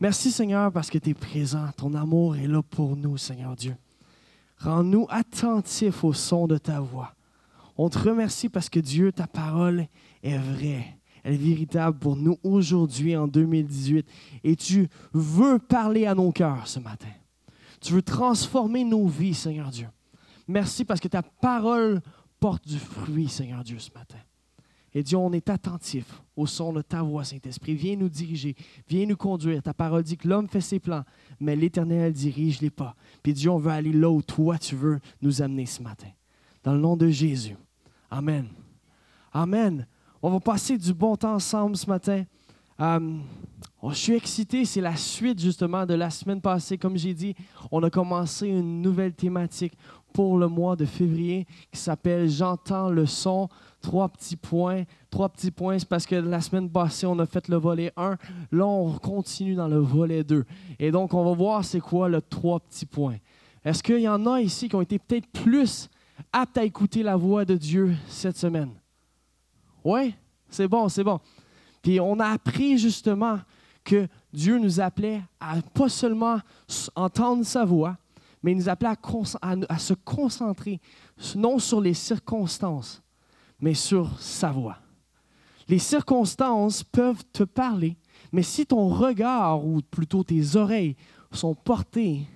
Merci Seigneur parce que tu es présent. Ton amour est là pour nous, Seigneur Dieu. Rends-nous attentifs au son de ta voix. On te remercie parce que Dieu, ta parole est vraie. Elle est véritable pour nous aujourd'hui en 2018. Et tu veux parler à nos cœurs ce matin. Tu veux transformer nos vies, Seigneur Dieu. Merci parce que ta parole porte du fruit, Seigneur Dieu, ce matin. Et Dieu, on est attentif au son de ta voix, Saint-Esprit. Viens nous diriger, viens nous conduire. Ta parole dit que l'homme fait ses plans, mais l'Éternel dirige les pas. Puis Dieu, on veut aller là où toi, tu veux nous amener ce matin. Dans le nom de Jésus. Amen. Amen. On va passer du bon temps ensemble ce matin. Euh, je suis excité, c'est la suite justement de la semaine passée. Comme j'ai dit, on a commencé une nouvelle thématique pour le mois de février qui s'appelle J'entends le son. Trois petits points. Trois petits points, c'est parce que la semaine passée, on a fait le volet 1. Là, on continue dans le volet 2. Et donc, on va voir c'est quoi le trois petits points. Est-ce qu'il y en a ici qui ont été peut-être plus aptes à écouter la voix de Dieu cette semaine? Oui, c'est bon, c'est bon. Puis on a appris justement que Dieu nous appelait à pas seulement entendre sa voix, mais il nous appelait à, se concentrer non sur les circonstances, mais sur sa voix. Les circonstances peuvent te parler, mais si ton regard, ou plutôt tes oreilles, sont portées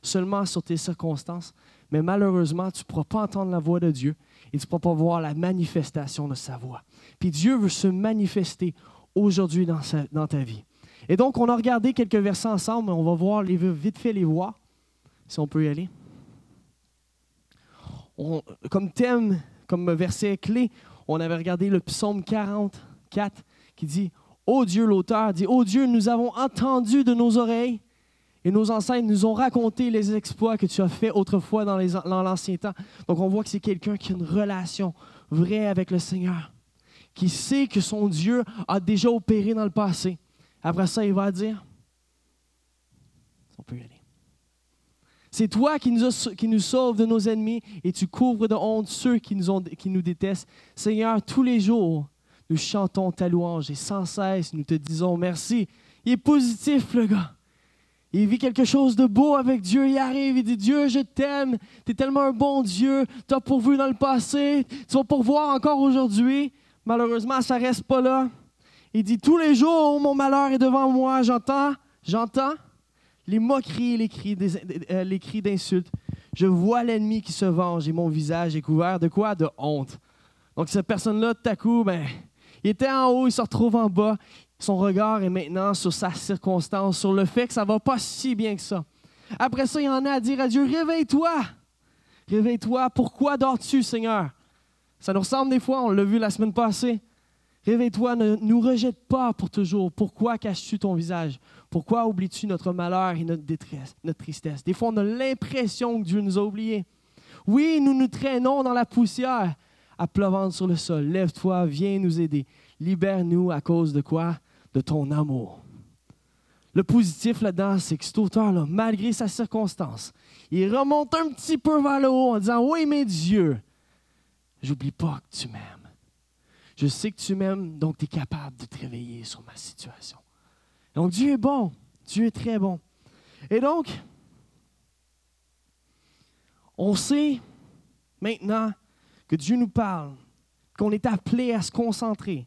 seulement sur tes circonstances, mais malheureusement, tu ne pourras pas entendre la voix de Dieu et tu ne pourras pas voir la manifestation de sa voix. Puis Dieu veut se manifester aujourd'hui dans, ta vie. Et donc, on a regardé quelques versets ensemble, on va voir les, vite fait les voir si on peut y aller. comme thème, comme verset clé, on avait regardé le psaume 44 qui dit Ô Dieu, l'auteur dit Ô Dieu, nous avons entendu de nos oreilles et nos ancêtres nous ont raconté les exploits que tu as faits autrefois dans l'ancien temps. Donc on voit que c'est quelqu'un qui a une relation vraie avec le Seigneur, qui sait que son Dieu a déjà opéré dans le passé. Après ça, il va dire On peut y aller. C'est toi qui nous, sauves de nos ennemis et tu couvres de honte ceux qui nous, ont, qui nous détestent. Seigneur, tous les jours, nous chantons ta louange et sans cesse, nous te disons merci. Il est positif, le gars. Il vit quelque chose de beau avec Dieu. Il arrive, il dit Dieu, je t'aime. Tu es tellement un bon Dieu. Tu as pourvu dans le passé. Tu vas pourvoir encore aujourd'hui. Malheureusement, ça reste pas là. Il dit Tous les jours, mon malheur est devant moi. J'entends, j'entends? Les moqueries, les cris, euh, les cris d'insultes. Je vois l'ennemi qui se venge et mon visage est couvert de quoi? De honte. Donc, cette personne-là, tout à coup, ben, il était en haut, il se retrouve en bas. Son regard est maintenant sur sa circonstance, sur le fait que ça ne va pas si bien que ça. Après ça, il y en a à dire à Dieu, réveille-toi. Réveille-toi. Pourquoi dors-tu, Seigneur? Ça nous ressemble des fois, on l'a vu la semaine passée. Réveille-toi, ne nous rejette pas pour toujours. Pourquoi caches-tu ton visage? Pourquoi oublies-tu notre malheur et notre détresse, notre tristesse? Des fois, on a l'impression que Dieu nous a oubliés. Oui, nous nous traînons dans la poussière à pleuvant sur le sol. Lève-toi, viens nous aider. Libère-nous à cause de quoi? De ton amour. Le positif là-dedans, c'est que cet auteur-là, malgré sa circonstance, il remonte un petit peu vers le haut en disant Oui, mais Dieu, j'oublie pas que tu m'aimes. Je sais que tu m'aimes, donc tu es capable de te réveiller sur ma situation. Donc Dieu est bon. Dieu est très bon. Et donc, on sait maintenant que Dieu nous parle, qu'on est appelé à se concentrer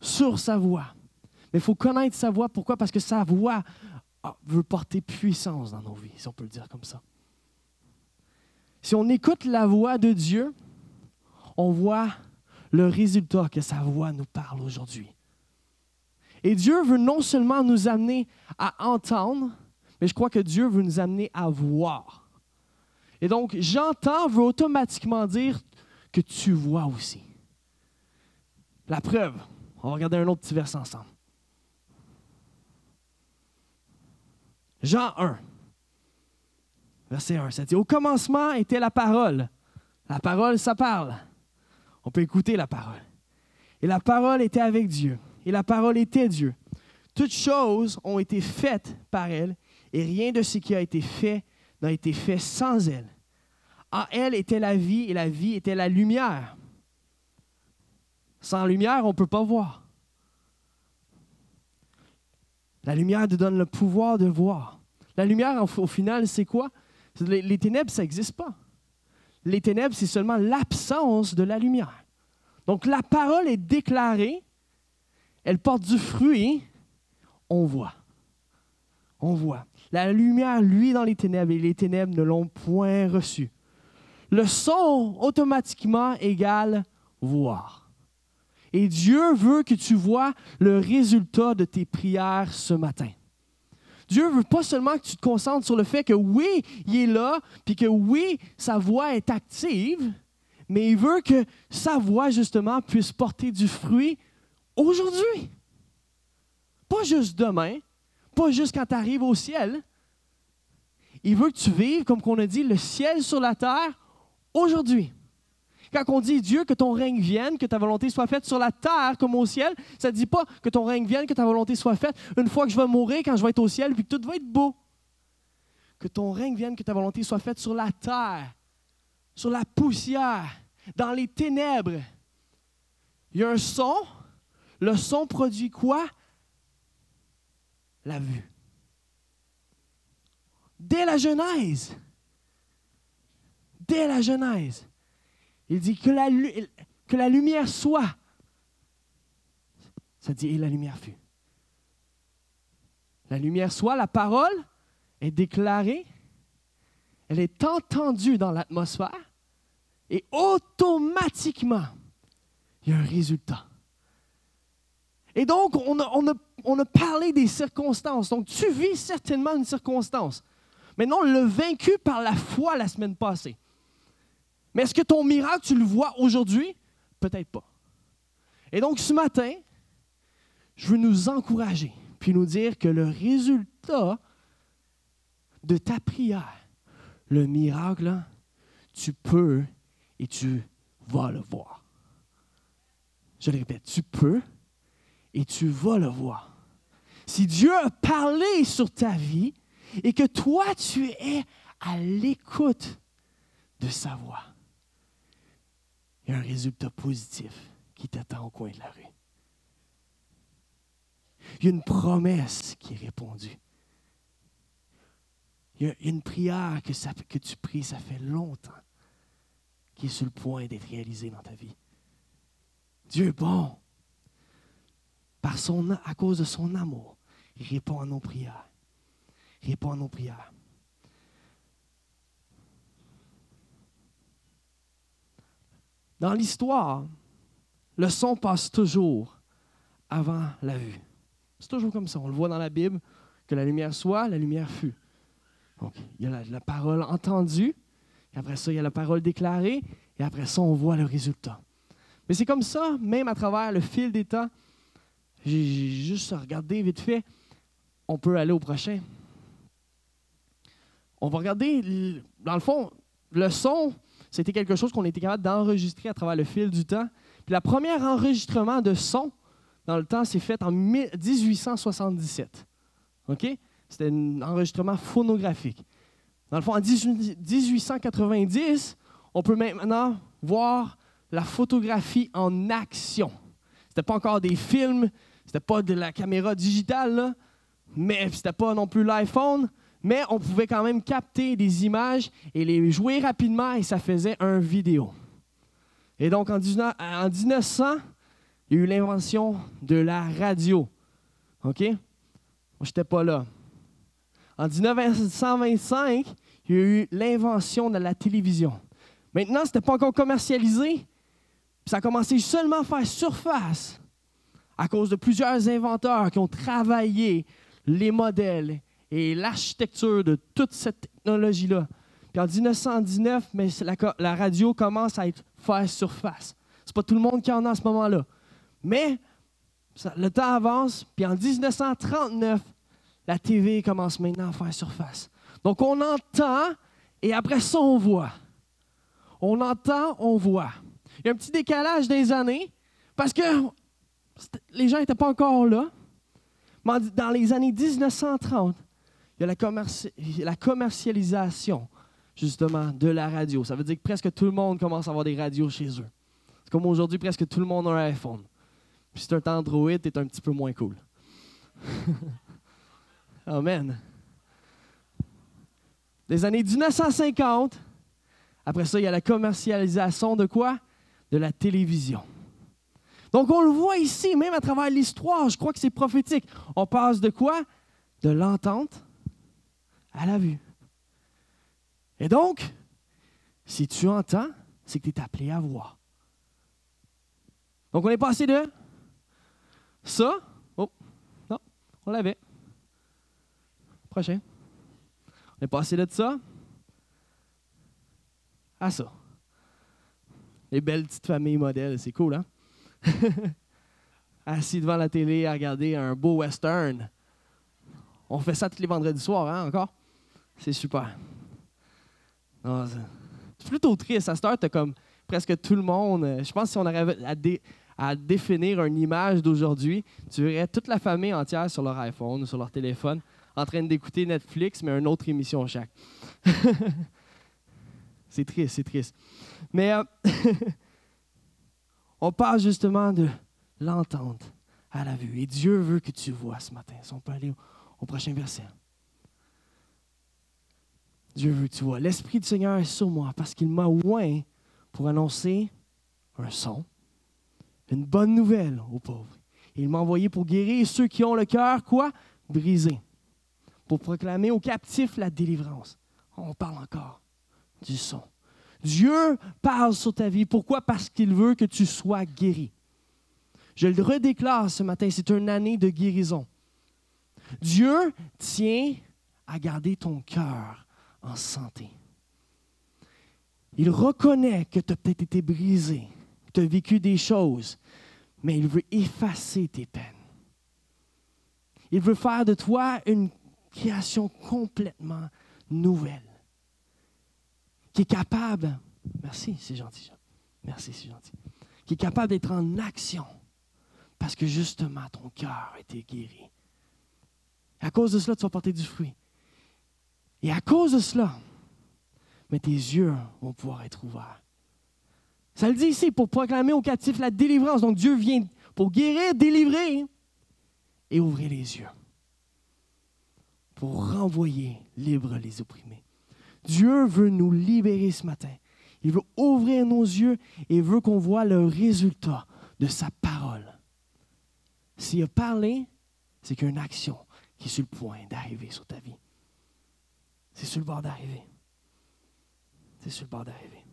sur sa voix. Mais il faut connaître sa voix. Pourquoi? Parce que sa voix ah, veut porter puissance dans nos vies, si on peut le dire comme ça. Si on écoute la voix de Dieu, on voit le résultat que sa voix nous parle aujourd'hui. Et Dieu veut non seulement nous amener à entendre, mais je crois que Dieu veut nous amener à voir. Et donc, j'entends veut automatiquement dire que tu vois aussi. La preuve, on va regarder un autre petit verset ensemble. Jean 1, verset 1, ça dit, au commencement était la parole. La parole, ça parle. On peut écouter la parole. Et la parole était avec Dieu et la parole était Dieu. Toutes choses ont été faites par elle, et rien de ce qui a été fait n'a été fait sans elle. En elle était la vie, et la vie était la lumière. Sans lumière, on ne peut pas voir. La lumière te donne le pouvoir de voir. La lumière, au final, c'est quoi? Les, les ténèbres, ça n'existe pas. Les ténèbres, c'est seulement l'absence de la lumière. Donc la parole est déclarée, elle porte du fruit, on voit. On voit. La lumière, lui, dans les ténèbres, et les ténèbres ne l'ont point reçu. Le son, automatiquement, égale voir. Et Dieu veut que tu vois le résultat de tes prières ce matin. Dieu veut pas seulement que tu te concentres sur le fait que oui, il est là, puis que oui, sa voix est active, mais il veut que sa voix, justement, puisse porter du fruit aujourd'hui. Pas juste demain, pas juste quand tu arrives au ciel. Il veut que tu vives, comme on a dit, le ciel sur la terre aujourd'hui. Quand on dit Dieu, que ton règne vienne, que ta volonté soit faite sur la terre comme au ciel, ça ne dit pas que ton règne vienne, que ta volonté soit faite une fois que je vais mourir, quand je vais être au ciel, puis que tout va être beau. Que ton règne vienne, que ta volonté soit faite sur la terre, sur la poussière, dans les ténèbres. Il y a un son. Le son produit quoi? La vue. Dès la Genèse. Dès la Genèse. Il dit que la, lumière soit. Ça dit, et la lumière fut. La lumière soit, la parole est déclarée, elle est entendue dans l'atmosphère, et automatiquement, il y a un résultat. Et donc, on a, parlé des circonstances. Donc, tu vis certainement une circonstance. Maintenant, on l'a vaincu par la foi la semaine passée. Mais est-ce que ton miracle, tu le vois aujourd'hui? Peut-être pas. Et donc, ce matin, je veux nous encourager, puis nous dire que le résultat de ta prière, le miracle, tu peux et tu vas le voir. Je le répète, tu peux et tu vas le voir. Si Dieu a parlé sur ta vie et que toi, tu es à l'écoute de sa voix, il y a un résultat positif qui t'attend au coin de la rue. Il y a une promesse qui est répondue. Il y a une prière que, tu pries, ça fait longtemps, qui est sur le point d'être réalisée dans ta vie. Dieu est bon. Par son, à cause de son amour, il répond à nos prières. Il répond à nos prières. Dans l'histoire, le son passe toujours avant la vue. C'est toujours comme ça. On le voit dans la Bible, que la lumière soit, la lumière fut. Donc, il y a la, parole entendue, et après ça, il y a la parole déclarée, et après ça, on voit le résultat. Mais c'est comme ça, même à travers le fil des temps. J'ai juste regardé vite fait. On peut aller au prochain. On va regarder, dans le fond, le son, c'était quelque chose qu'on était capable d'enregistrer à travers le fil du temps. Puis le premier enregistrement de son dans le temps s'est fait en 1877. OK? C'était un enregistrement phonographique. Dans le fond, en 1890, on peut maintenant voir la photographie en action. Ce n'était pas encore des films, ce n'était pas de la caméra digitale, mais ce n'était pas non plus l'iPhone, mais on pouvait quand même capter des images et les jouer rapidement et ça faisait un vidéo. Et donc en, 1900, il y a eu l'invention de la radio. OK? Moi, je n'étais pas là. En 1925, il y a eu l'invention de la télévision. Maintenant, ce n'était pas encore commercialisé. Ça a commencé seulement à faire surface à cause de plusieurs inventeurs qui ont travaillé les modèles et l'architecture de toute cette technologie-là. Puis en 1919, mais la, radio commence à être faire surface. C'est pas tout le monde qui en a à ce moment-là. Mais le temps avance, puis en 1939, la TV commence maintenant à faire surface. Donc on entend et après ça on voit. On entend, on voit. Il y a un petit décalage des années parce que les gens n'étaient pas encore là. Mais dans les années 1930, il y a la, commercialisation, justement, de la radio. Ça veut dire que presque tout le monde commence à avoir des radios chez eux. C'est comme aujourd'hui, presque tout le monde a un iPhone. Puis si tu un Android, tu un petit peu moins cool. Amen. Des années 1950, après ça, il y a la commercialisation de quoi? De la télévision. Donc, on le voit ici, même à travers l'histoire, je crois que c'est prophétique. On passe de quoi? De l'entente à la vue. Et donc, si tu entends, c'est que tu es appelé à voir. Donc, on est passé de ça. Oh, non, on l'avait. Prochain. On est passé de ça à ça. Les belles petites familles modèles, c'est cool, hein? Assis devant la télé à regarder un beau western. On fait ça tous les vendredis soirs, hein, encore? C'est super. C'est plutôt triste. À cette heure, tu comme presque tout le monde. Je pense que si on arrivait à, définir une image d'aujourd'hui, tu verrais toute la famille entière sur leur iPhone ou sur leur téléphone en train d'écouter Netflix, mais une autre émission chaque. c'est triste, c'est triste. Mais euh, on parle justement de l'entente à la vue. Et Dieu veut que tu vois ce matin. Si on peut aller au prochain verset. Dieu veut que tu vois. L'Esprit du Seigneur est sur moi parce qu'il m'a oint pour annoncer un son, une bonne nouvelle aux pauvres. Il m'a envoyé pour guérir ceux qui ont le cœur, quoi? Brisé. Pour proclamer aux captifs la délivrance. On parle encore du son. Dieu parle sur ta vie. Pourquoi? Parce qu'il veut que tu sois guéri. Je le redéclare ce matin, c'est une année de guérison. Dieu tient à garder ton cœur en santé. Il reconnaît que tu as peut-être été brisé, que tu as vécu des choses, mais il veut effacer tes peines. Il veut faire de toi une création complètement nouvelle, qui est capable, merci, c'est gentil, merci, c'est gentil, qui est capable d'être en action, parce que justement ton cœur a été guéri. À cause de cela, tu vas porter du fruit. Et à cause de cela, mais tes yeux vont pouvoir être ouverts. Ça le dit ici, pour proclamer aux captifs la délivrance. Donc Dieu vient pour guérir, délivrer et ouvrir les yeux. Pour renvoyer libres les opprimés. Dieu veut nous libérer ce matin. Il veut ouvrir nos yeux et veut qu'on voit le résultat de sa parole. S'il a parlé, c'est qu'il y a une action qui est sur le point d'arriver sur ta vie. C'est sur le bord d'arriver. C'est sur le bord d'arriver.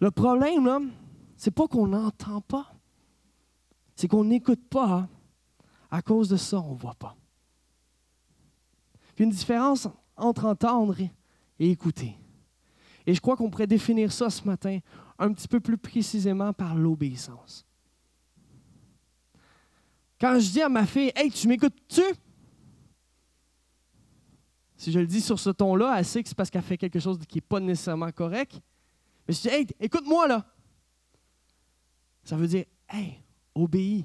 Le problème, c'est pas qu'on n'entend pas. C'est qu'on n'écoute pas. Hein. À cause de ça, on ne voit pas. Puis une différence entre entendre et écouter. Et je crois qu'on pourrait définir ça ce matin un petit peu plus précisément par l'obéissance. Quand je dis à ma fille, Hey, tu m'écoutes-tu? Si je le dis sur ce ton-là, elle sait que c'est parce qu'elle fait quelque chose qui n'est pas nécessairement correct. Mais je dis, hey, écoute-moi là. Ça veut dire, hey, obéis.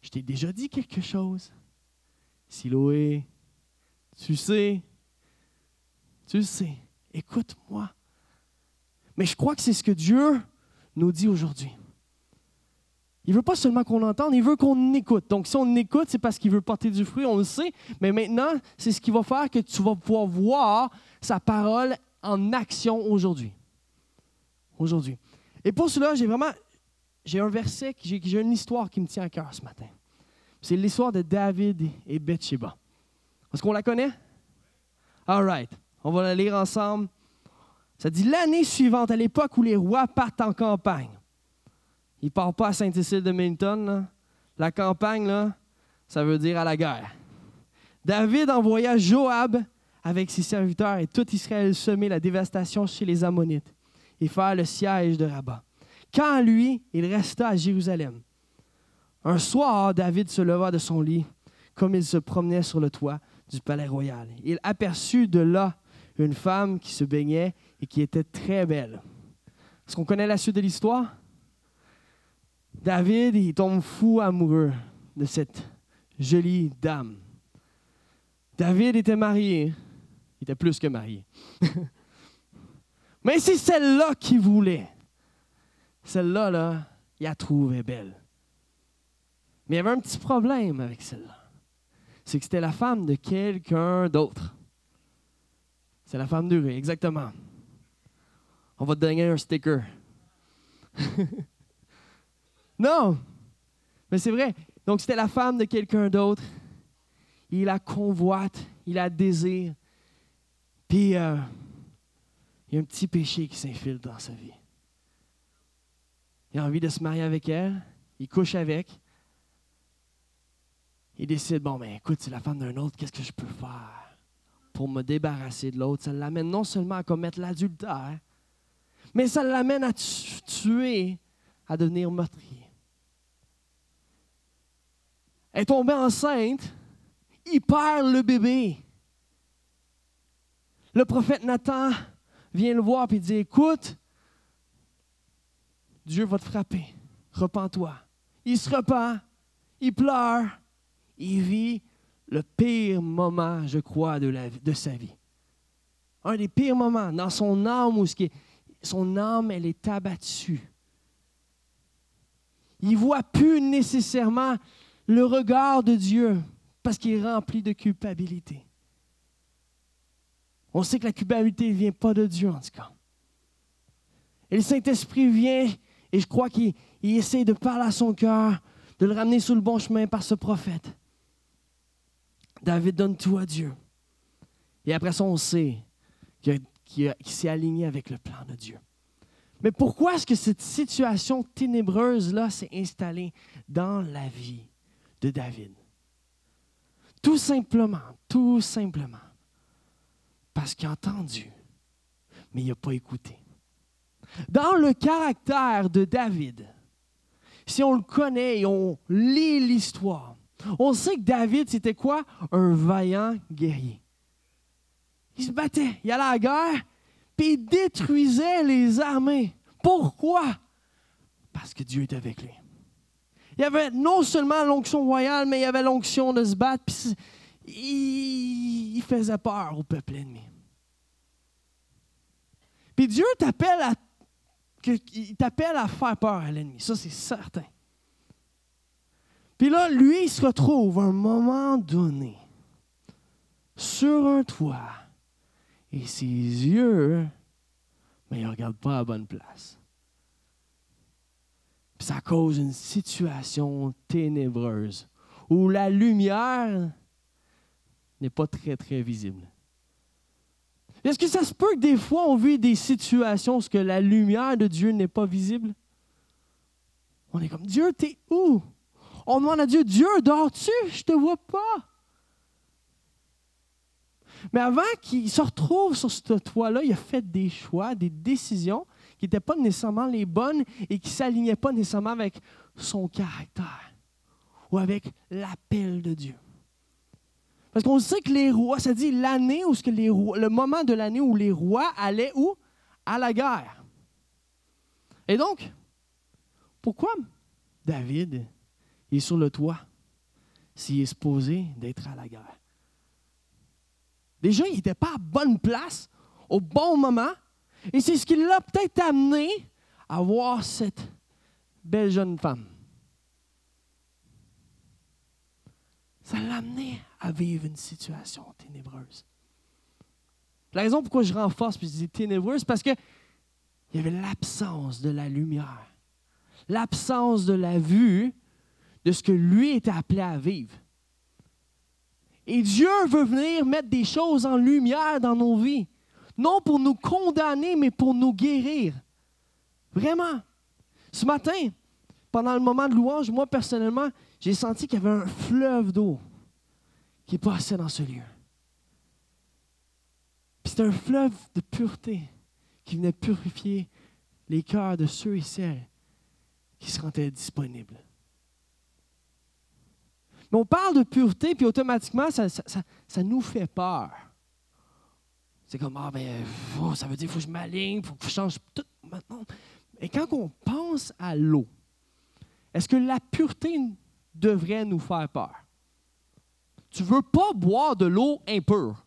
Je t'ai déjà dit quelque chose. Siloé, tu sais, tu sais, écoute-moi. Mais je crois que c'est ce que Dieu nous dit aujourd'hui. Il ne veut pas seulement qu'on entende, il veut qu'on écoute. Donc, si on écoute, c'est parce qu'il veut porter du fruit, on le sait. Mais maintenant, c'est ce qui va faire que tu vas pouvoir voir sa parole en action aujourd'hui. Aujourd'hui. Et pour cela, j'ai vraiment, j'ai un verset, j'ai une histoire qui me tient à cœur ce matin. C'est l'histoire de David et Bathsheba. Est-ce qu'on la connaît? All right. On va la lire ensemble. Ça dit l'année suivante, à l'époque où les rois partent en campagne. Il ne part pas à Saint-Cécile de Milton. La campagne, ça veut dire à la guerre. David envoya Joab avec ses serviteurs et tout Israël semer la dévastation chez les Ammonites et faire le siège de Rabat. Quand lui, il resta à Jérusalem. Un soir, David se leva de son lit comme il se promenait sur le toit du palais royal. Il aperçut de là une femme qui se baignait et qui était très belle. Est-ce qu'on connaît la suite de l'histoire? David, il tombe fou amoureux de cette jolie dame. David était marié. Il était plus que marié. Mais c'est celle-là qu'il voulait. Celle-là, là, il la trouvait belle. Mais il y avait un petit problème avec celle-là. C'est que c'était la femme de quelqu'un d'autre. C'est la femme d'Uri, exactement. On va te donner un sticker. non, mais c'est vrai. Donc c'était la femme de quelqu'un d'autre. Il la convoite, il la désire. Puis euh, il y a un petit péché qui s'infiltre dans sa vie. Il a envie de se marier avec elle, il couche avec. Il décide, bon, ben écoute, c'est la femme d'un autre, qu'est-ce que je peux faire pour me débarrasser de l'autre? Ça l'amène non seulement à commettre l'adultère, mais ça l'amène à tuer, à devenir meurtrier. Elle est tombée enceinte, il perd le bébé. Le prophète Nathan vient le voir et dit Écoute, Dieu va te frapper, repens-toi. Il se repent, il pleure, il vit le pire moment, je crois, de, sa vie. Un des pires moments dans son âme où son âme, elle est abattue. Il ne voit plus nécessairement le regard de Dieu parce qu'il est rempli de culpabilité. On sait que la culpabilité ne vient pas de Dieu, en tout cas. Et le Saint-Esprit vient, et je crois qu'il essaie de parler à son cœur, de le ramener sur le bon chemin par ce prophète. David donne tout à Dieu. Et après ça, on sait qu'il qui, s'est aligné avec le plan de Dieu. Mais pourquoi est-ce que cette situation ténébreuse-là s'est installée dans la vie de David? Tout simplement, tout simplement, parce qu'il a entendu, mais il n'a pas écouté. Dans le caractère de David, si on le connaît et on lit l'histoire, on sait que David, c'était quoi? Un vaillant guerrier. Il se battait, il allait à la guerre, puis il détruisait les armées. Pourquoi? Parce que Dieu était avec lui. Il y avait non seulement l'onction royale, mais il y avait l'onction de se battre, il, faisait peur au peuple ennemi. Puis Dieu t'appelle à, t'appelle à faire peur à l'ennemi, ça c'est certain. Puis là, lui, il se retrouve à un moment donné sur un toit et ses yeux, mais il ne regarde pas à la bonne place. Puis ça cause une situation ténébreuse où la lumière n'est pas très, très visible. Est-ce que ça se peut que des fois on vit des situations où la lumière de Dieu n'est pas visible? On est comme Dieu, t'es où? On demande à Dieu, Dieu, dors-tu? Je ne te vois pas. Mais avant qu'il se retrouve sur ce toit-là, il a fait des choix, des décisions qui n'étaient pas nécessairement les bonnes et qui ne s'alignaient pas nécessairement avec son caractère ou avec l'appel de Dieu. Parce qu'on sait que les rois, ça dit l'année où les le moment de l'année où les rois allaient où? À la guerre. Et donc, pourquoi David est sur le toit s'il est supposé d'être à la guerre? Déjà, il n'était pas à bonne place, au bon moment. Et c'est ce qui l'a peut-être amené à voir cette belle jeune femme. Ça l'a amené à vivre une situation ténébreuse. La raison pourquoi je renforce puis je dis ténébreuse, parce qu'il y avait l'absence de la lumière, l'absence de la vue de ce que lui était appelé à vivre. Et Dieu veut venir mettre des choses en lumière dans nos vies. Non pour nous condamner, mais pour nous guérir. Vraiment. Ce matin, pendant le moment de louange, moi personnellement, j'ai senti qu'il y avait un fleuve d'eau qui passait dans ce lieu. C'est un fleuve de pureté qui venait purifier les cœurs de ceux et celles qui se rendaient disponibles. Mais on parle de pureté, puis automatiquement, ça, nous fait peur. C'est comme, ah ben, ça veut dire qu'il faut que je m'aligne, il faut que je change tout maintenant. Et quand on pense à l'eau, est-ce que la pureté devrait nous faire peur? Tu ne veux pas boire de l'eau impure.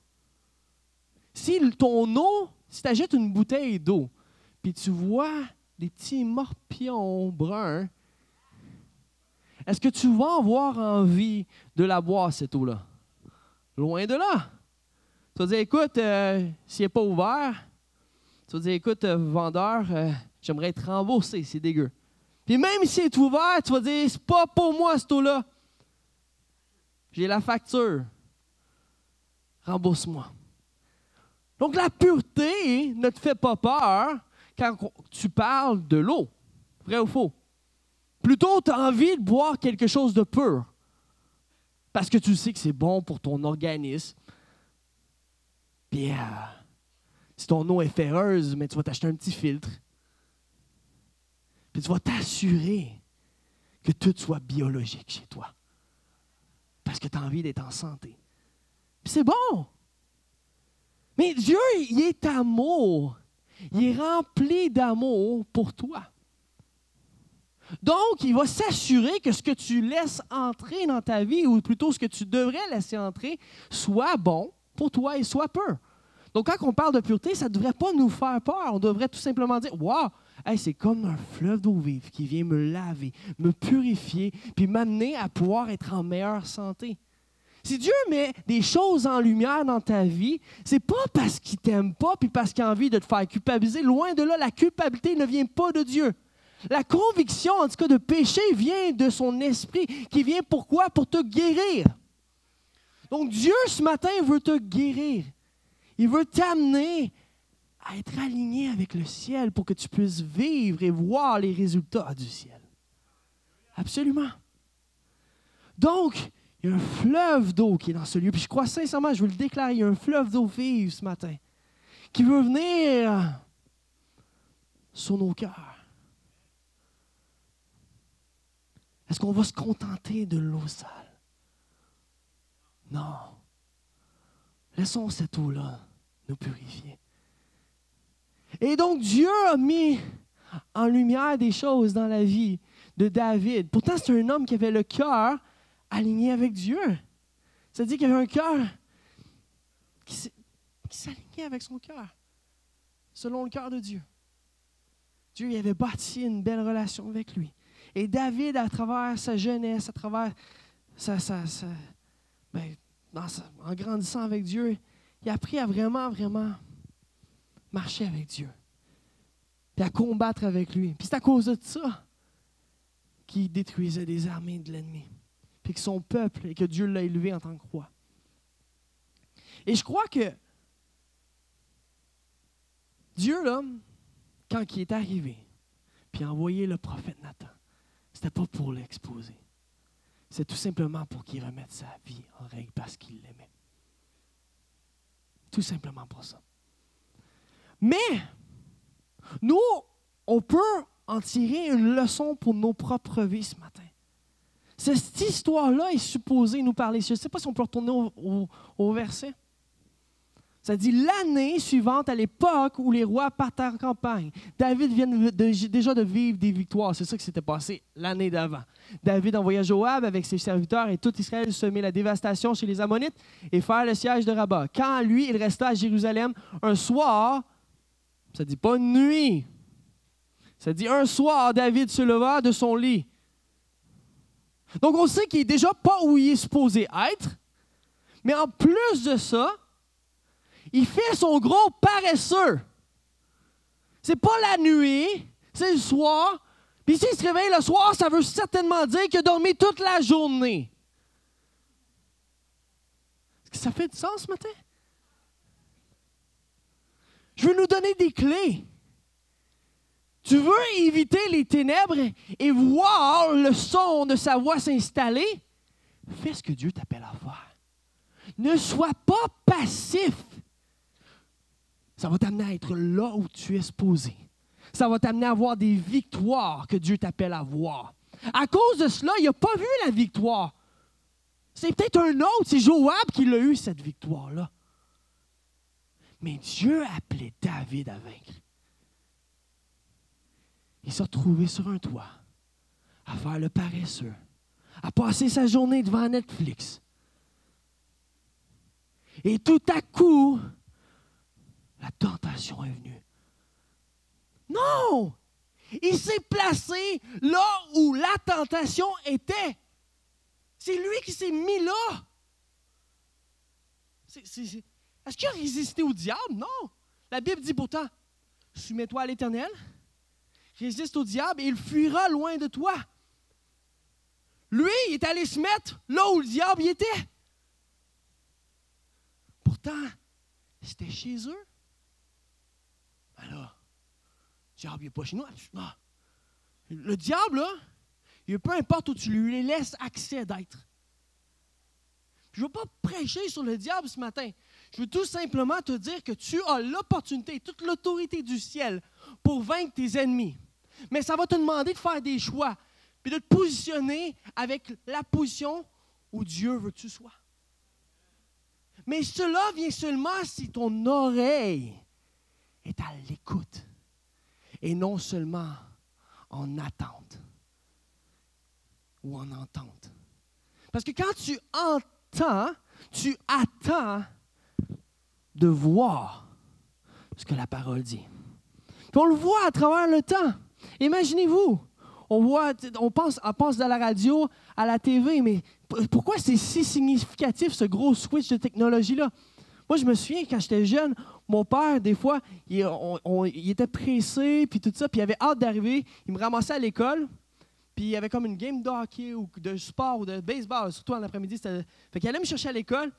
Si ton eau, si tu achètes une bouteille d'eau, puis tu vois des petits morpions bruns est-ce que tu vas avoir envie de la boire, cette eau-là? Loin de là. Tu vas dire, écoute, euh, s'il n'est pas ouvert, tu vas dire, écoute, euh, vendeur, euh, j'aimerais être remboursé, c'est dégueu. Puis même s'il est ouvert, tu vas dire, c'est pas pour moi ce taux-là. J'ai la facture. Rembourse-moi. Donc la pureté ne te fait pas peur quand tu parles de l'eau. Vrai ou faux? Plutôt, tu as envie de boire quelque chose de pur. Parce que tu sais que c'est bon pour ton organisme. Puis, euh, si ton eau est ferreuse, mais tu vas t'acheter un petit filtre. Puis tu vas t'assurer que tout soit biologique chez toi. Parce que tu as envie d'être en santé. Puis c'est bon. Mais Dieu, il est amour. Il est rempli d'amour pour toi. Donc, il va s'assurer que ce que tu laisses entrer dans ta vie, ou plutôt ce que tu devrais laisser entrer, soit bon pour toi et soit pur. Donc, quand on parle de pureté, ça ne devrait pas nous faire peur. On devrait tout simplement dire Waouh, c'est comme un fleuve d'eau vive qui vient me laver, me purifier, puis m'amener à pouvoir être en meilleure santé. Si Dieu met des choses en lumière dans ta vie, c'est pas parce qu'il t'aime pas puis parce qu'il a envie de te faire culpabiliser. Loin de là, la culpabilité ne vient pas de Dieu. La conviction, en tout cas, de péché vient de son esprit, qui vient pourquoi? Pour te guérir. Donc Dieu, ce matin, veut te guérir. Il veut t'amener à être aligné avec le ciel pour que tu puisses vivre et voir les résultats du ciel. Absolument. Donc, il y a un fleuve d'eau qui est dans ce lieu. Puis je crois sincèrement, je veux le déclarer, il y a un fleuve d'eau vive ce matin qui veut venir sur nos cœurs. Est-ce qu'on va se contenter de l'eau sale? Non. Laissons cette eau-là nous purifier. Et donc Dieu a mis en lumière des choses dans la vie de David. Pourtant, c'est un homme qui avait le cœur aligné avec Dieu. C'est-à-dire qu'il avait un cœur qui s'alignait avec son cœur, selon le cœur de Dieu. Dieu avait bâti une belle relation avec lui. Et David, à travers sa jeunesse, à travers sa, ben, en grandissant avec Dieu, il a appris à vraiment, vraiment marcher avec Dieu. Puis à combattre avec lui. Puis c'est à cause de ça qu'il détruisait des armées de l'ennemi. Puis que son peuple et que Dieu l'a élevé en tant que roi. Et je crois que Dieu, là, quand il est arrivé, puis a envoyé le prophète Nathan, c'était pas pour l'exposer. C'est tout simplement pour qu'il remette sa vie en règle parce qu'il l'aimait. Tout simplement pour ça. Mais, nous, on peut en tirer une leçon pour nos propres vies ce matin. Cette histoire-là est supposée nous parler. Je ne sais pas si on peut retourner au, au verset. Ça dit l'année suivante, à l'époque où les rois partent en campagne. David vient déjà de vivre des victoires. C'est ça qui s'était passé l'année d'avant. David envoya Joab avec ses serviteurs et tout Israël semer la dévastation chez les Ammonites et faire le siège de Rabat. Quand lui, il resta à Jérusalem un soir, ça dit pas une nuit, ça dit un soir, David se leva de son lit. Donc on sait qu'il n'est déjà pas où il est supposé être, mais en plus de ça, il fait son gros paresseux. C'est pas la nuit, c'est le soir. Puis s'il se réveille le soir, ça veut certainement dire qu'il a dormi toute la journée. Est-ce que ça fait du sens ce matin? Je veux nous donner des clés. Tu veux éviter les ténèbres et voir le son de sa voix s'installer? Fais ce que Dieu t'appelle à faire. Ne sois pas passif ça va t'amener à être là où tu es supposé. Ça va t'amener à avoir des victoires que Dieu t'appelle à voir. À cause de cela, il n'a pas vu la victoire. C'est peut-être un autre, c'est Joab qui l'a eu, cette victoire-là. Mais Dieu a appelé David à vaincre. Il s'est retrouvé sur un toit, à faire le paresseux, à passer sa journée devant Netflix. Et tout à coup, la tentation est venue. Non! Il s'est placé là où la tentation était. C'est lui qui s'est mis là. Est-ce qu'il a résisté au diable? Non. La Bible dit pourtant, soumets-toi à l'Éternel, résiste au diable et il fuira loin de toi. Lui, il est allé se mettre là où le diable y était. Pourtant, c'était chez eux. Le diable n'est pas chez nous. Le diable, il peu importe où tu lui laisses accès d'être. Je ne veux pas prêcher sur le diable ce matin. Je veux tout simplement te dire que tu as l'opportunité, toute l'autorité du ciel pour vaincre tes ennemis. Mais ça va te demander de faire des choix, puis de te positionner avec la position où Dieu veut que tu sois. Mais cela vient seulement si ton oreille est à l'écoute et non seulement en attente ou en entente. Parce que quand tu entends, tu attends de voir ce que la parole dit. Puis on le voit à travers le temps. Imaginez-vous, on voit, on pense, on pense à la radio, à la TV, mais pourquoi c'est si significatif ce gros switch de technologie-là? Moi, je me souviens quand j'étais jeune, mon père, des fois, il, était pressé, puis tout ça, puis il avait hâte d'arriver. Il me ramassait à l'école, puis il y avait comme une game de hockey ou de sport ou de baseball, surtout en après-midi. Fait qu'il allait me chercher à l'école,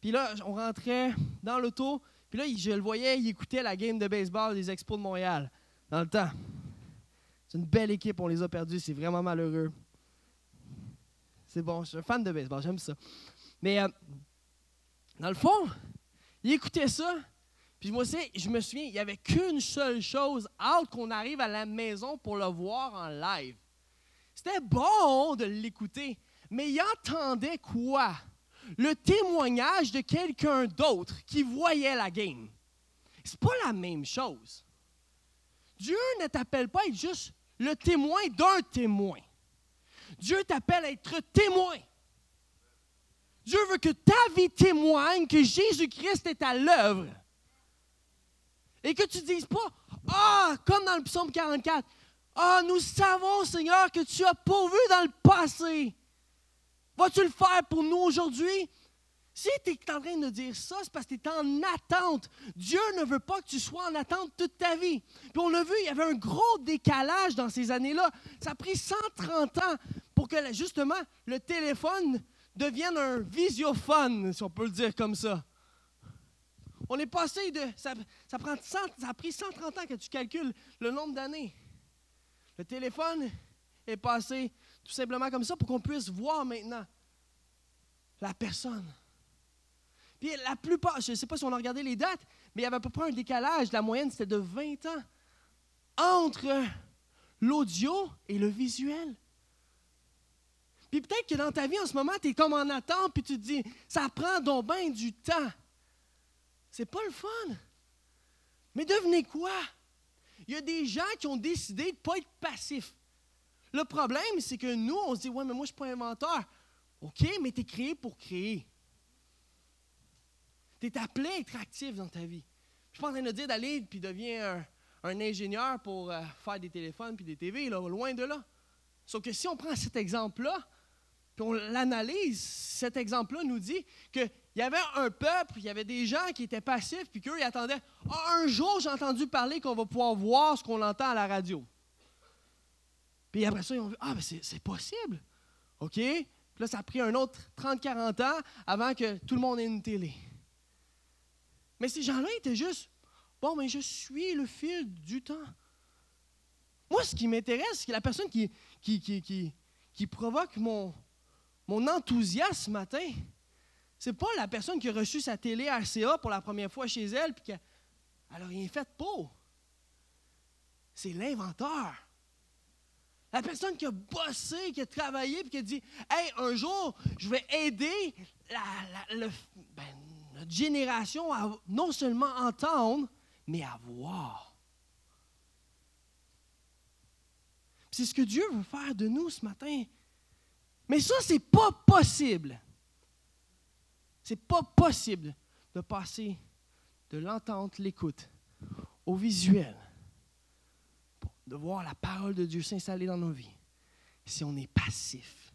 puis là, on rentrait dans l'auto, puis là, je le voyais, il écoutait la game de baseball des Expos de Montréal, dans le temps. C'est une belle équipe, on les a perdus, c'est vraiment malheureux. C'est bon, je suis un fan de baseball, j'aime ça. Mais euh, dans le fond, il écoutait ça, puis moi aussi, je me souviens, il n'y avait qu'une seule chose, hâte qu'on arrive à la maison pour le voir en live. C'était bon de l'écouter, mais il entendait quoi? Le témoignage de quelqu'un d'autre qui voyait la game. C'est pas la même chose. Dieu ne t'appelle pas à être juste le témoin d'un témoin. Dieu t'appelle à être témoin. Dieu veut que ta vie témoigne que Jésus-Christ est à l'œuvre. Et que tu ne dises pas, ah, comme dans le psaume 44, ah, nous savons, Seigneur, que tu as pourvu dans le passé. Vas-tu le faire pour nous aujourd'hui? Si tu es en train de dire ça, c'est parce que tu es en attente. Dieu ne veut pas que tu sois en attente toute ta vie. Puis on l'a vu, il y avait un gros décalage dans ces années-là. Ça a pris 130 ans pour que justement le téléphone devienne un visiophone, si on peut le dire comme ça. On est passé de. Ça, prend ça a pris 130 ans que tu calcules le nombre d'années. Le téléphone est passé tout simplement comme ça pour qu'on puisse voir maintenant la personne. Puis la plupart, je ne sais pas si on a regardé les dates, mais il y avait à peu près un décalage. La moyenne, c'était de 20 ans entre l'audio et le visuel. Puis peut-être que dans ta vie en ce moment, tu es comme en attente, puis tu te dis, ça prend donc bien du temps. C'est pas le fun. Mais devenez quoi? Il y a des gens qui ont décidé de ne pas être passifs. Le problème, c'est que nous, on se dit, ouais, mais moi, je ne suis pas inventeur. OK, mais tu es créé pour créer. Tu es appelé à être actif dans ta vie. Je ne suis pas en train de dire d'aller puis deviens un, ingénieur pour euh, faire des téléphones puis des TV, là, loin de là. Sauf que si on prend cet exemple-là, puis on l'analyse, cet exemple-là nous dit qu'il y avait un peuple, il y avait des gens qui étaient passifs, puis qu'eux, ils attendaient ah, un jour, j'ai entendu parler qu'on va pouvoir voir ce qu'on entend à la radio. Puis après ça, ils ont vu Ah, ben c'est possible. OK? Puis là, ça a pris un autre 30-40 ans avant que tout le monde ait une télé. Mais ces gens-là étaient juste, bon, mais je suis le fil du temps. Moi, ce qui m'intéresse, c'est la personne qui, qui, qui, qui, provoque mon, mon enthousiasme ce matin. C'est pas la personne qui a reçu sa télé RCA pour la première fois chez elle, puis qu'elle n'a rien fait pour. C'est l'inventeur. La personne qui a bossé, qui a travaillé, puis qui a dit Hey, un jour, je vais aider ben, génération à non seulement entendre, mais à voir. C'est ce que Dieu veut faire de nous ce matin. Mais ça, c'est pas possible. C'est pas possible de passer de l'entente, l'écoute, au visuel, de voir la parole de Dieu s'installer dans nos vies, si on est passif,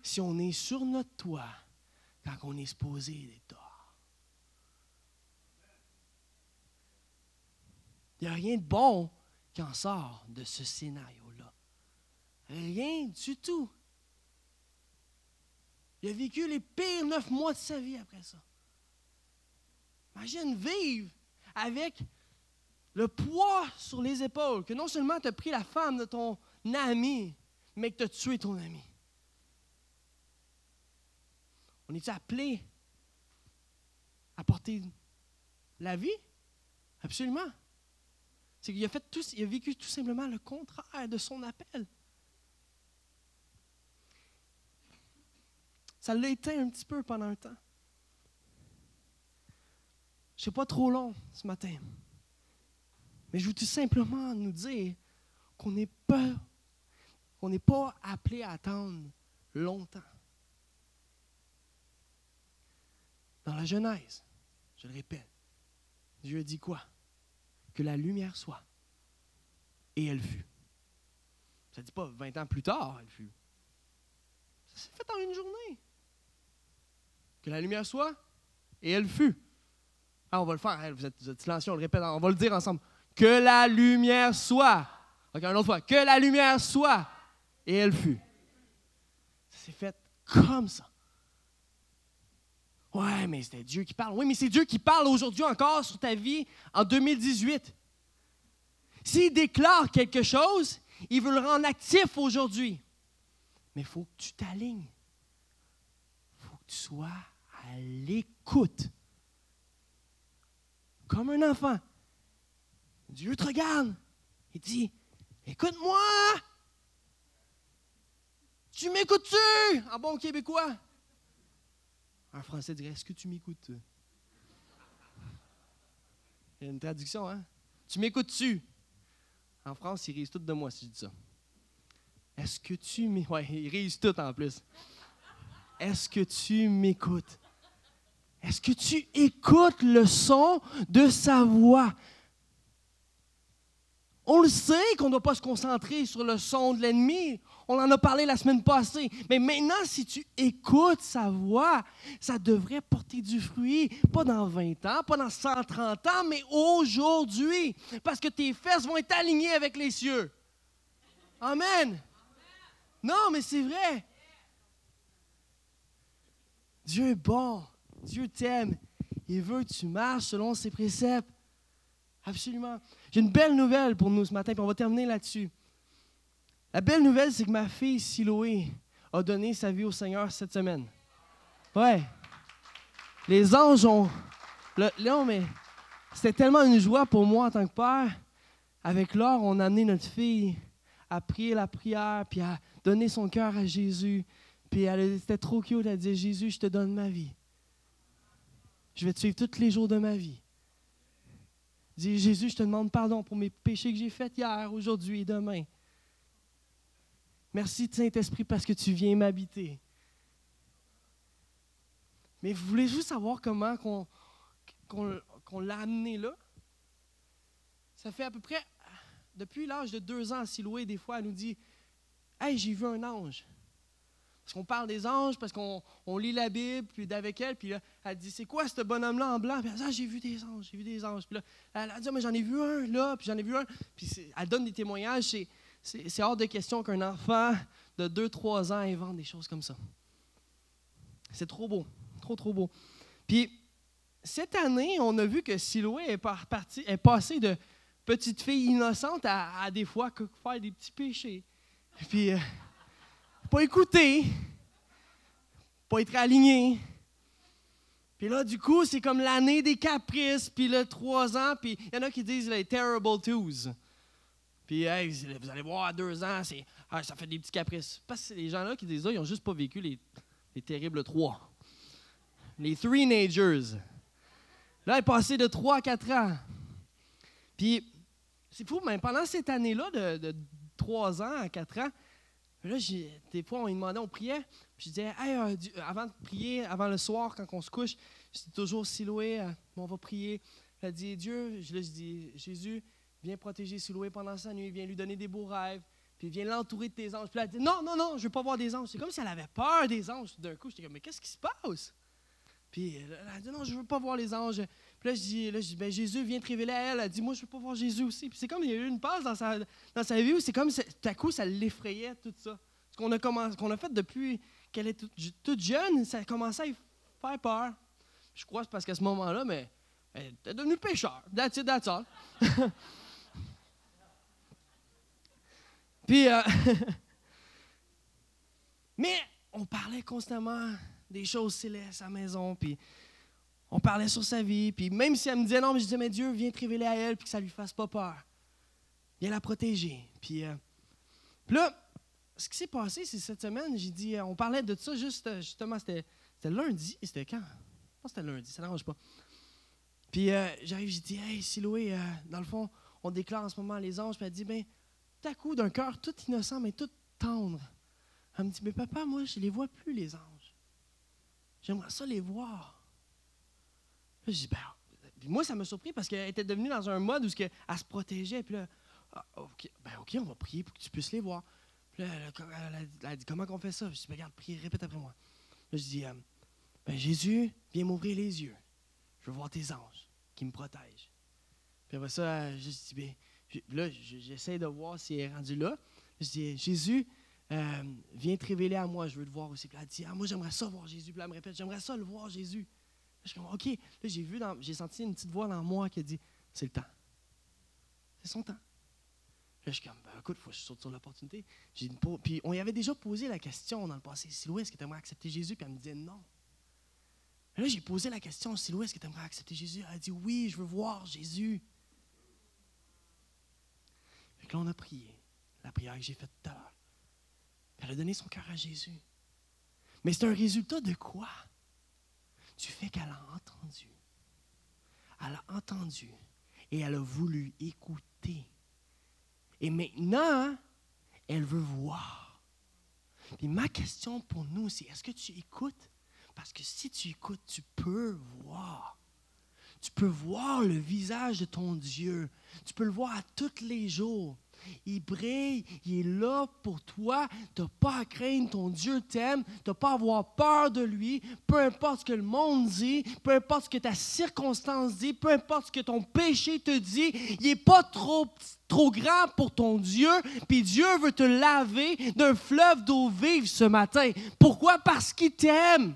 si on est sur notre toit, quand on est supposé d'être dehors. Il n'y a rien de bon qui en sort de ce scénario-là. Rien du tout. Il a vécu les pires neuf mois de sa vie après ça. Imagine vivre avec le poids sur les épaules, que non seulement tu as pris la femme de ton ami, mais que tu as tué ton ami. On est appelé à porter la vie? Absolument. C'est qu'il a, fait tout, il a vécu tout simplement le contraire de son appel. Ça l'a été un petit peu pendant un temps. Je ne sais pas trop long ce matin. Mais je veux tout simplement nous dire qu'on n'est pas, qu'on n'est pas appelé à attendre longtemps. Dans la Genèse, je le répète, Dieu dit quoi? Que la lumière soit. Et elle fut. Ça ne dit pas 20 ans plus tard, elle fut. Ça s'est fait en une journée. Que la lumière soit, et elle fut. Ah, on va le faire. Vous êtes, vous êtes silencieux, on le répète. On va le dire ensemble. Que la lumière soit. OK, une autre fois. Que la lumière soit. Et elle fut. Ça s'est fait comme ça. Ouais, mais c'était Dieu qui parle. Oui, mais c'est Dieu qui parle aujourd'hui encore sur ta vie en 2018. S'il déclare quelque chose, il veut le rendre actif aujourd'hui. Mais il faut que tu t'alignes. Il faut que tu sois l'écoute comme un enfant. Dieu te regarde. Il dit, écoute-moi. Tu m'écoutes-tu? En bon québécois? Un français dirait, est-ce que tu m'écoutes? Il y a une traduction, hein? Tu m'écoutes-tu? En France, ils risent tout de moi si je dis ça. Est-ce que tu m'écoutes? Ouais, ils risent tout en plus. Est-ce que tu m'écoutes? Est-ce que tu écoutes le son de sa voix? On le sait qu'on ne doit pas se concentrer sur le son de l'ennemi. On en a parlé la semaine passée. Mais maintenant, si tu écoutes sa voix, ça devrait porter du fruit, pas dans 20 ans, pas dans 130 ans, mais aujourd'hui. Parce que tes fesses vont être alignées avec les cieux. Amen. Non, mais c'est vrai. Dieu est bon. Dieu t'aime. Il veut que tu marches selon ses préceptes. Absolument. J'ai une belle nouvelle pour nous ce matin, puis on va terminer là-dessus. La belle nouvelle, c'est que ma fille Siloé a donné sa vie au Seigneur cette semaine. Ouais. Les anges ont. non, mais c'était tellement une joie pour moi en tant que père. Avec Laure, on a amené notre fille à prier la prière, puis à donner son cœur à Jésus. Puis elle était trop cute, elle dit Jésus, je te donne ma vie. Je vais te suivre tous les jours de ma vie. Dis, Jésus, je te demande pardon pour mes péchés que j'ai faits hier, aujourd'hui et demain. Merci, Saint-Esprit, parce que tu viens m'habiter. Mais vous voulez juste savoir comment qu'on l'a amené là? Ça fait à peu près, depuis l'âge de deux ans, Siloué, des fois, elle nous dit Hey, j'ai vu un ange. Parce qu'on parle des anges, parce qu'on lit la Bible, puis d'avec elle, puis là, elle dit C'est quoi ce bonhomme-là en blanc? Puis elle dit Ah, j'ai vu des anges, j'ai vu des anges. Puis là, elle dit ah, Mais j'en ai vu un là, puis j'en ai vu un. Puis elle donne des témoignages. C'est hors de question qu'un enfant de 2-3 ans invente des choses comme ça. C'est trop beau, trop, trop beau. Puis cette année, on a vu que Siloué est, parti, est de petite fille innocente à, des fois faire des petits péchés. Puis. Euh, pas écouter, pas être aligné. Puis là, du coup, c'est comme l'année des caprices, puis le trois ans, puis il y en a qui disent les terrible twos. Puis vous allez voir, à deux ans, c'est, ah, ça fait des petits caprices. Parce que les gens-là qui disent ça, ils n'ont juste pas vécu les, les terribles trois. Les three nagers. Là, elle est passé de trois à quatre ans. Puis, c'est fou, mais pendant cette année-là, de, de trois ans à quatre ans, là, des fois, on lui demandait, on priait. Puis je disais, euh, avant de prier, avant le soir, quand on se couche, je toujours Siloué, euh, on va prier. Elle dit, Dieu, je, dis, Jésus, viens protéger Siloué pendant sa nuit, viens lui donner des beaux rêves, puis viens l'entourer de tes anges. Puis elle dit, non, non, non, je ne veux pas voir des anges. C'est comme si elle avait peur des anges. D'un coup, j'étais comme, mais qu'est-ce qui se passe? Puis elle a dit, non, je veux pas voir les anges. Puis là, je dis, là, je dis ben, Jésus vient te révéler à elle. Elle dit, moi, je veux pas voir Jésus aussi. Puis c'est comme, il y a eu une passe dans sa, dans sa vie où c'est comme, tout à coup, ça l'effrayait, tout ça. Ce qu'on a, commencé, qu'on a fait depuis qu'elle est toute, jeune, ça a commencé à faire peur. Je crois que c'est parce qu'à ce moment-là, mais elle est devenue pécheur. That's it, that's all. Puis, euh, mais on parlait constamment des choses célestes à la maison, puis on parlait sur sa vie, puis même si elle me disait non, mais je disais, mais Dieu, viens te révéler à elle, puis que ça lui fasse pas peur. Viens la protéger. Puis, euh, là, ce qui s'est passé, c'est cette semaine, j'ai dit, euh, on parlait de ça juste, justement, c'était lundi, c'était quand? Je c'était lundi, ça n'arrange pas. Puis j'arrive, j'ai dit, hey, Siloé, dans le fond, on déclare en ce moment les anges, puis elle dit, ben, tout à coup, d'un cœur tout innocent, mais tout tendre, elle me dit, mais papa, moi, je ne les vois plus, les anges. J'aimerais ça les voir. je dis, ben, moi, ça m'a surpris parce qu'elle était devenue dans un mode où elle se protégeait. Puis là, ah, OK, ben, OK, on va prier pour que tu puisses les voir. Puis là, elle, a, dit, comment on fait ça? Je dis, ben, regarde, prie, répète après moi. Je dis, euh, ben, Jésus, viens m'ouvrir les yeux. Je veux voir tes anges qui me protègent. Puis après ça, je dis, ben, là, j'essaie de voir si elle est rendue là. Je dis, Jésus, euh, viens te révéler à moi, je veux te voir aussi. Puis elle dit, ah, moi j'aimerais ça voir Jésus. Puis elle me répète, j'aimerais ça le voir Jésus. je suis comme, OK. Là, j'ai vu, j'ai senti une petite voix dans moi qui a dit, c'est le temps. C'est son temps. Là, je suis comme, ben, écoute, faut que je saute sur l'opportunité. Puis on y avait déjà posé la question dans le passé, Siloué, est-ce que tu aimerais accepter Jésus? Puis elle me disait non. là, j'ai posé la question, Siloué, est-ce que tu aimerais accepter Jésus? Elle a dit, oui, je veux voir Jésus. Fait là, on a prié. La prière que j'ai faite tout à l'heure. Elle a donné son cœur à Jésus. Mais c'est un résultat de quoi? Du fait qu'elle a entendu. Elle a entendu et elle a voulu écouter. Et maintenant, elle veut voir. Et ma question pour nous, c'est est-ce que tu écoutes? Parce que si tu écoutes, tu peux voir. Tu peux voir le visage de ton Dieu. Tu peux le voir à tous les jours. Il brille, il est là pour toi. Tu n'as pas à craindre, ton Dieu t'aime. Tu n'as pas à avoir peur de lui. Peu importe ce que le monde dit, peu importe ce que ta circonstance dit, peu importe ce que ton péché te dit, il n'est pas trop, trop grand pour ton Dieu. Puis Dieu veut te laver d'un fleuve d'eau vive ce matin. Pourquoi? Parce qu'il t'aime.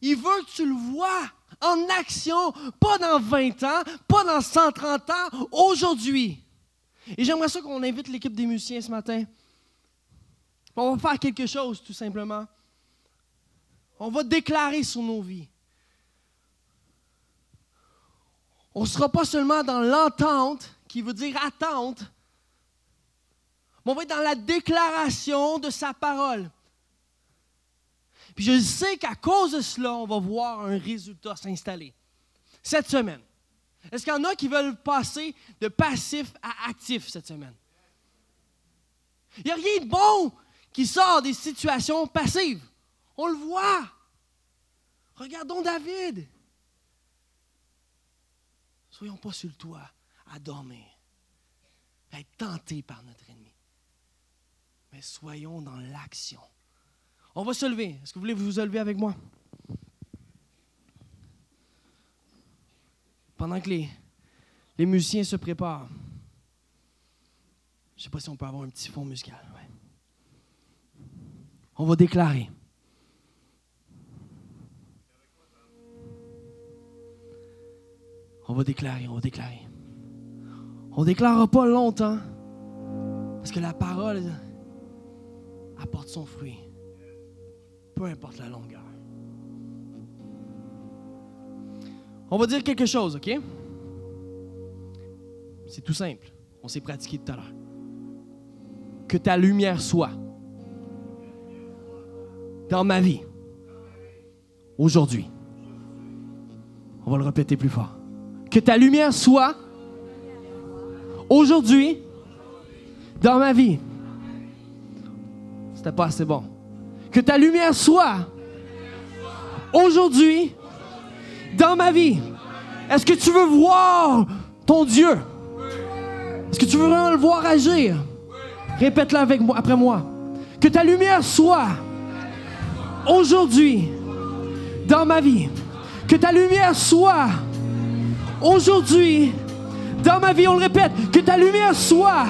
Il veut que tu le vois en action, pas dans 20 ans, pas dans 130 ans, aujourd'hui. Et j'aimerais ça qu'on invite l'équipe des musiciens ce matin. On va faire quelque chose, tout simplement. On va déclarer sur nos vies. On ne sera pas seulement dans l'entente, qui veut dire attente, mais on va être dans la déclaration de sa parole. Puis je sais qu'à cause de cela, on va voir un résultat s'installer. Cette semaine. Est-ce qu'il y en a qui veulent passer de passif à actif cette semaine? Il n'y a rien de bon qui sort des situations passives. On le voit. Regardons David. Soyons pas sur le toit à dormir, à être tentés par notre ennemi. Mais soyons dans l'action. On va se lever. Est-ce que vous voulez vous lever avec moi? Pendant que les, les musiciens se préparent. Je ne sais pas si on peut avoir un petit fond musical. On va déclarer. On va déclarer, on va déclarer. On ne déclarera pas longtemps parce que la parole apporte son fruit, peu importe la longueur. On va dire quelque chose, OK? C'est tout simple. On s'est pratiqué tout à l'heure. Que ta lumière soit dans ma vie aujourd'hui. On va le répéter plus fort. Que ta lumière soit aujourd'hui dans ma vie. C'était pas assez bon. Que ta lumière soit aujourd'hui dans ma vie. Est-ce que tu veux voir ton Dieu? Est-ce que tu veux vraiment le voir agir? Répète-le avec moi, après moi. Que ta lumière soit aujourd'hui dans ma vie. Que ta lumière soit aujourd'hui dans ma vie. On le répète, que ta lumière soit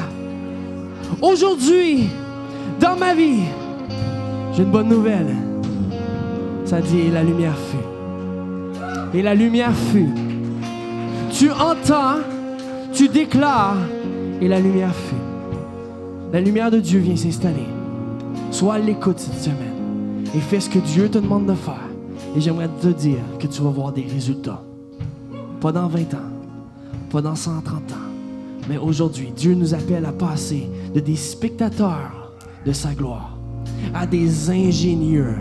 aujourd'hui dans ma vie. J'ai une bonne nouvelle. Ça dit, la lumière fut. Et la lumière fut. Tu entends, tu déclares, et la lumière fut. La lumière de Dieu vient s'installer. Sois à l'écoute cette semaine et fais ce que Dieu te demande de faire. Et j'aimerais te dire que tu vas voir des résultats. Pas dans 20 ans, pas dans 130 ans, mais aujourd'hui, Dieu nous appelle à passer de des spectateurs de sa gloire à des ingénieurs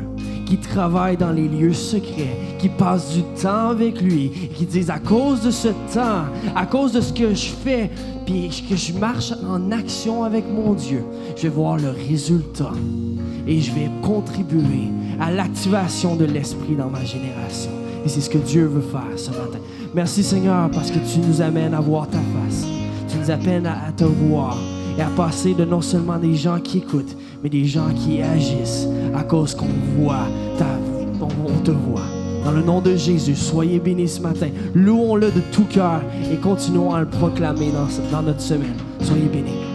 qui travaillent dans les lieux secrets, qui passent du temps avec lui, qui disent à cause de ce temps, à cause de ce que je fais, puis que je marche en action avec mon Dieu, je vais voir le résultat et je vais contribuer à l'activation de l'esprit dans ma génération. Et c'est ce que Dieu veut faire ce matin. Merci Seigneur parce que tu nous amènes à voir ta face. Tu nous amènes à te voir et à passer de non seulement des gens qui écoutent, mais des gens qui agissent à cause qu'on voit ta on te voit. Dans le nom de Jésus, soyez bénis ce matin. Louons-le de tout cœur et continuons à le proclamer dans, dans notre semaine. Soyez bénis.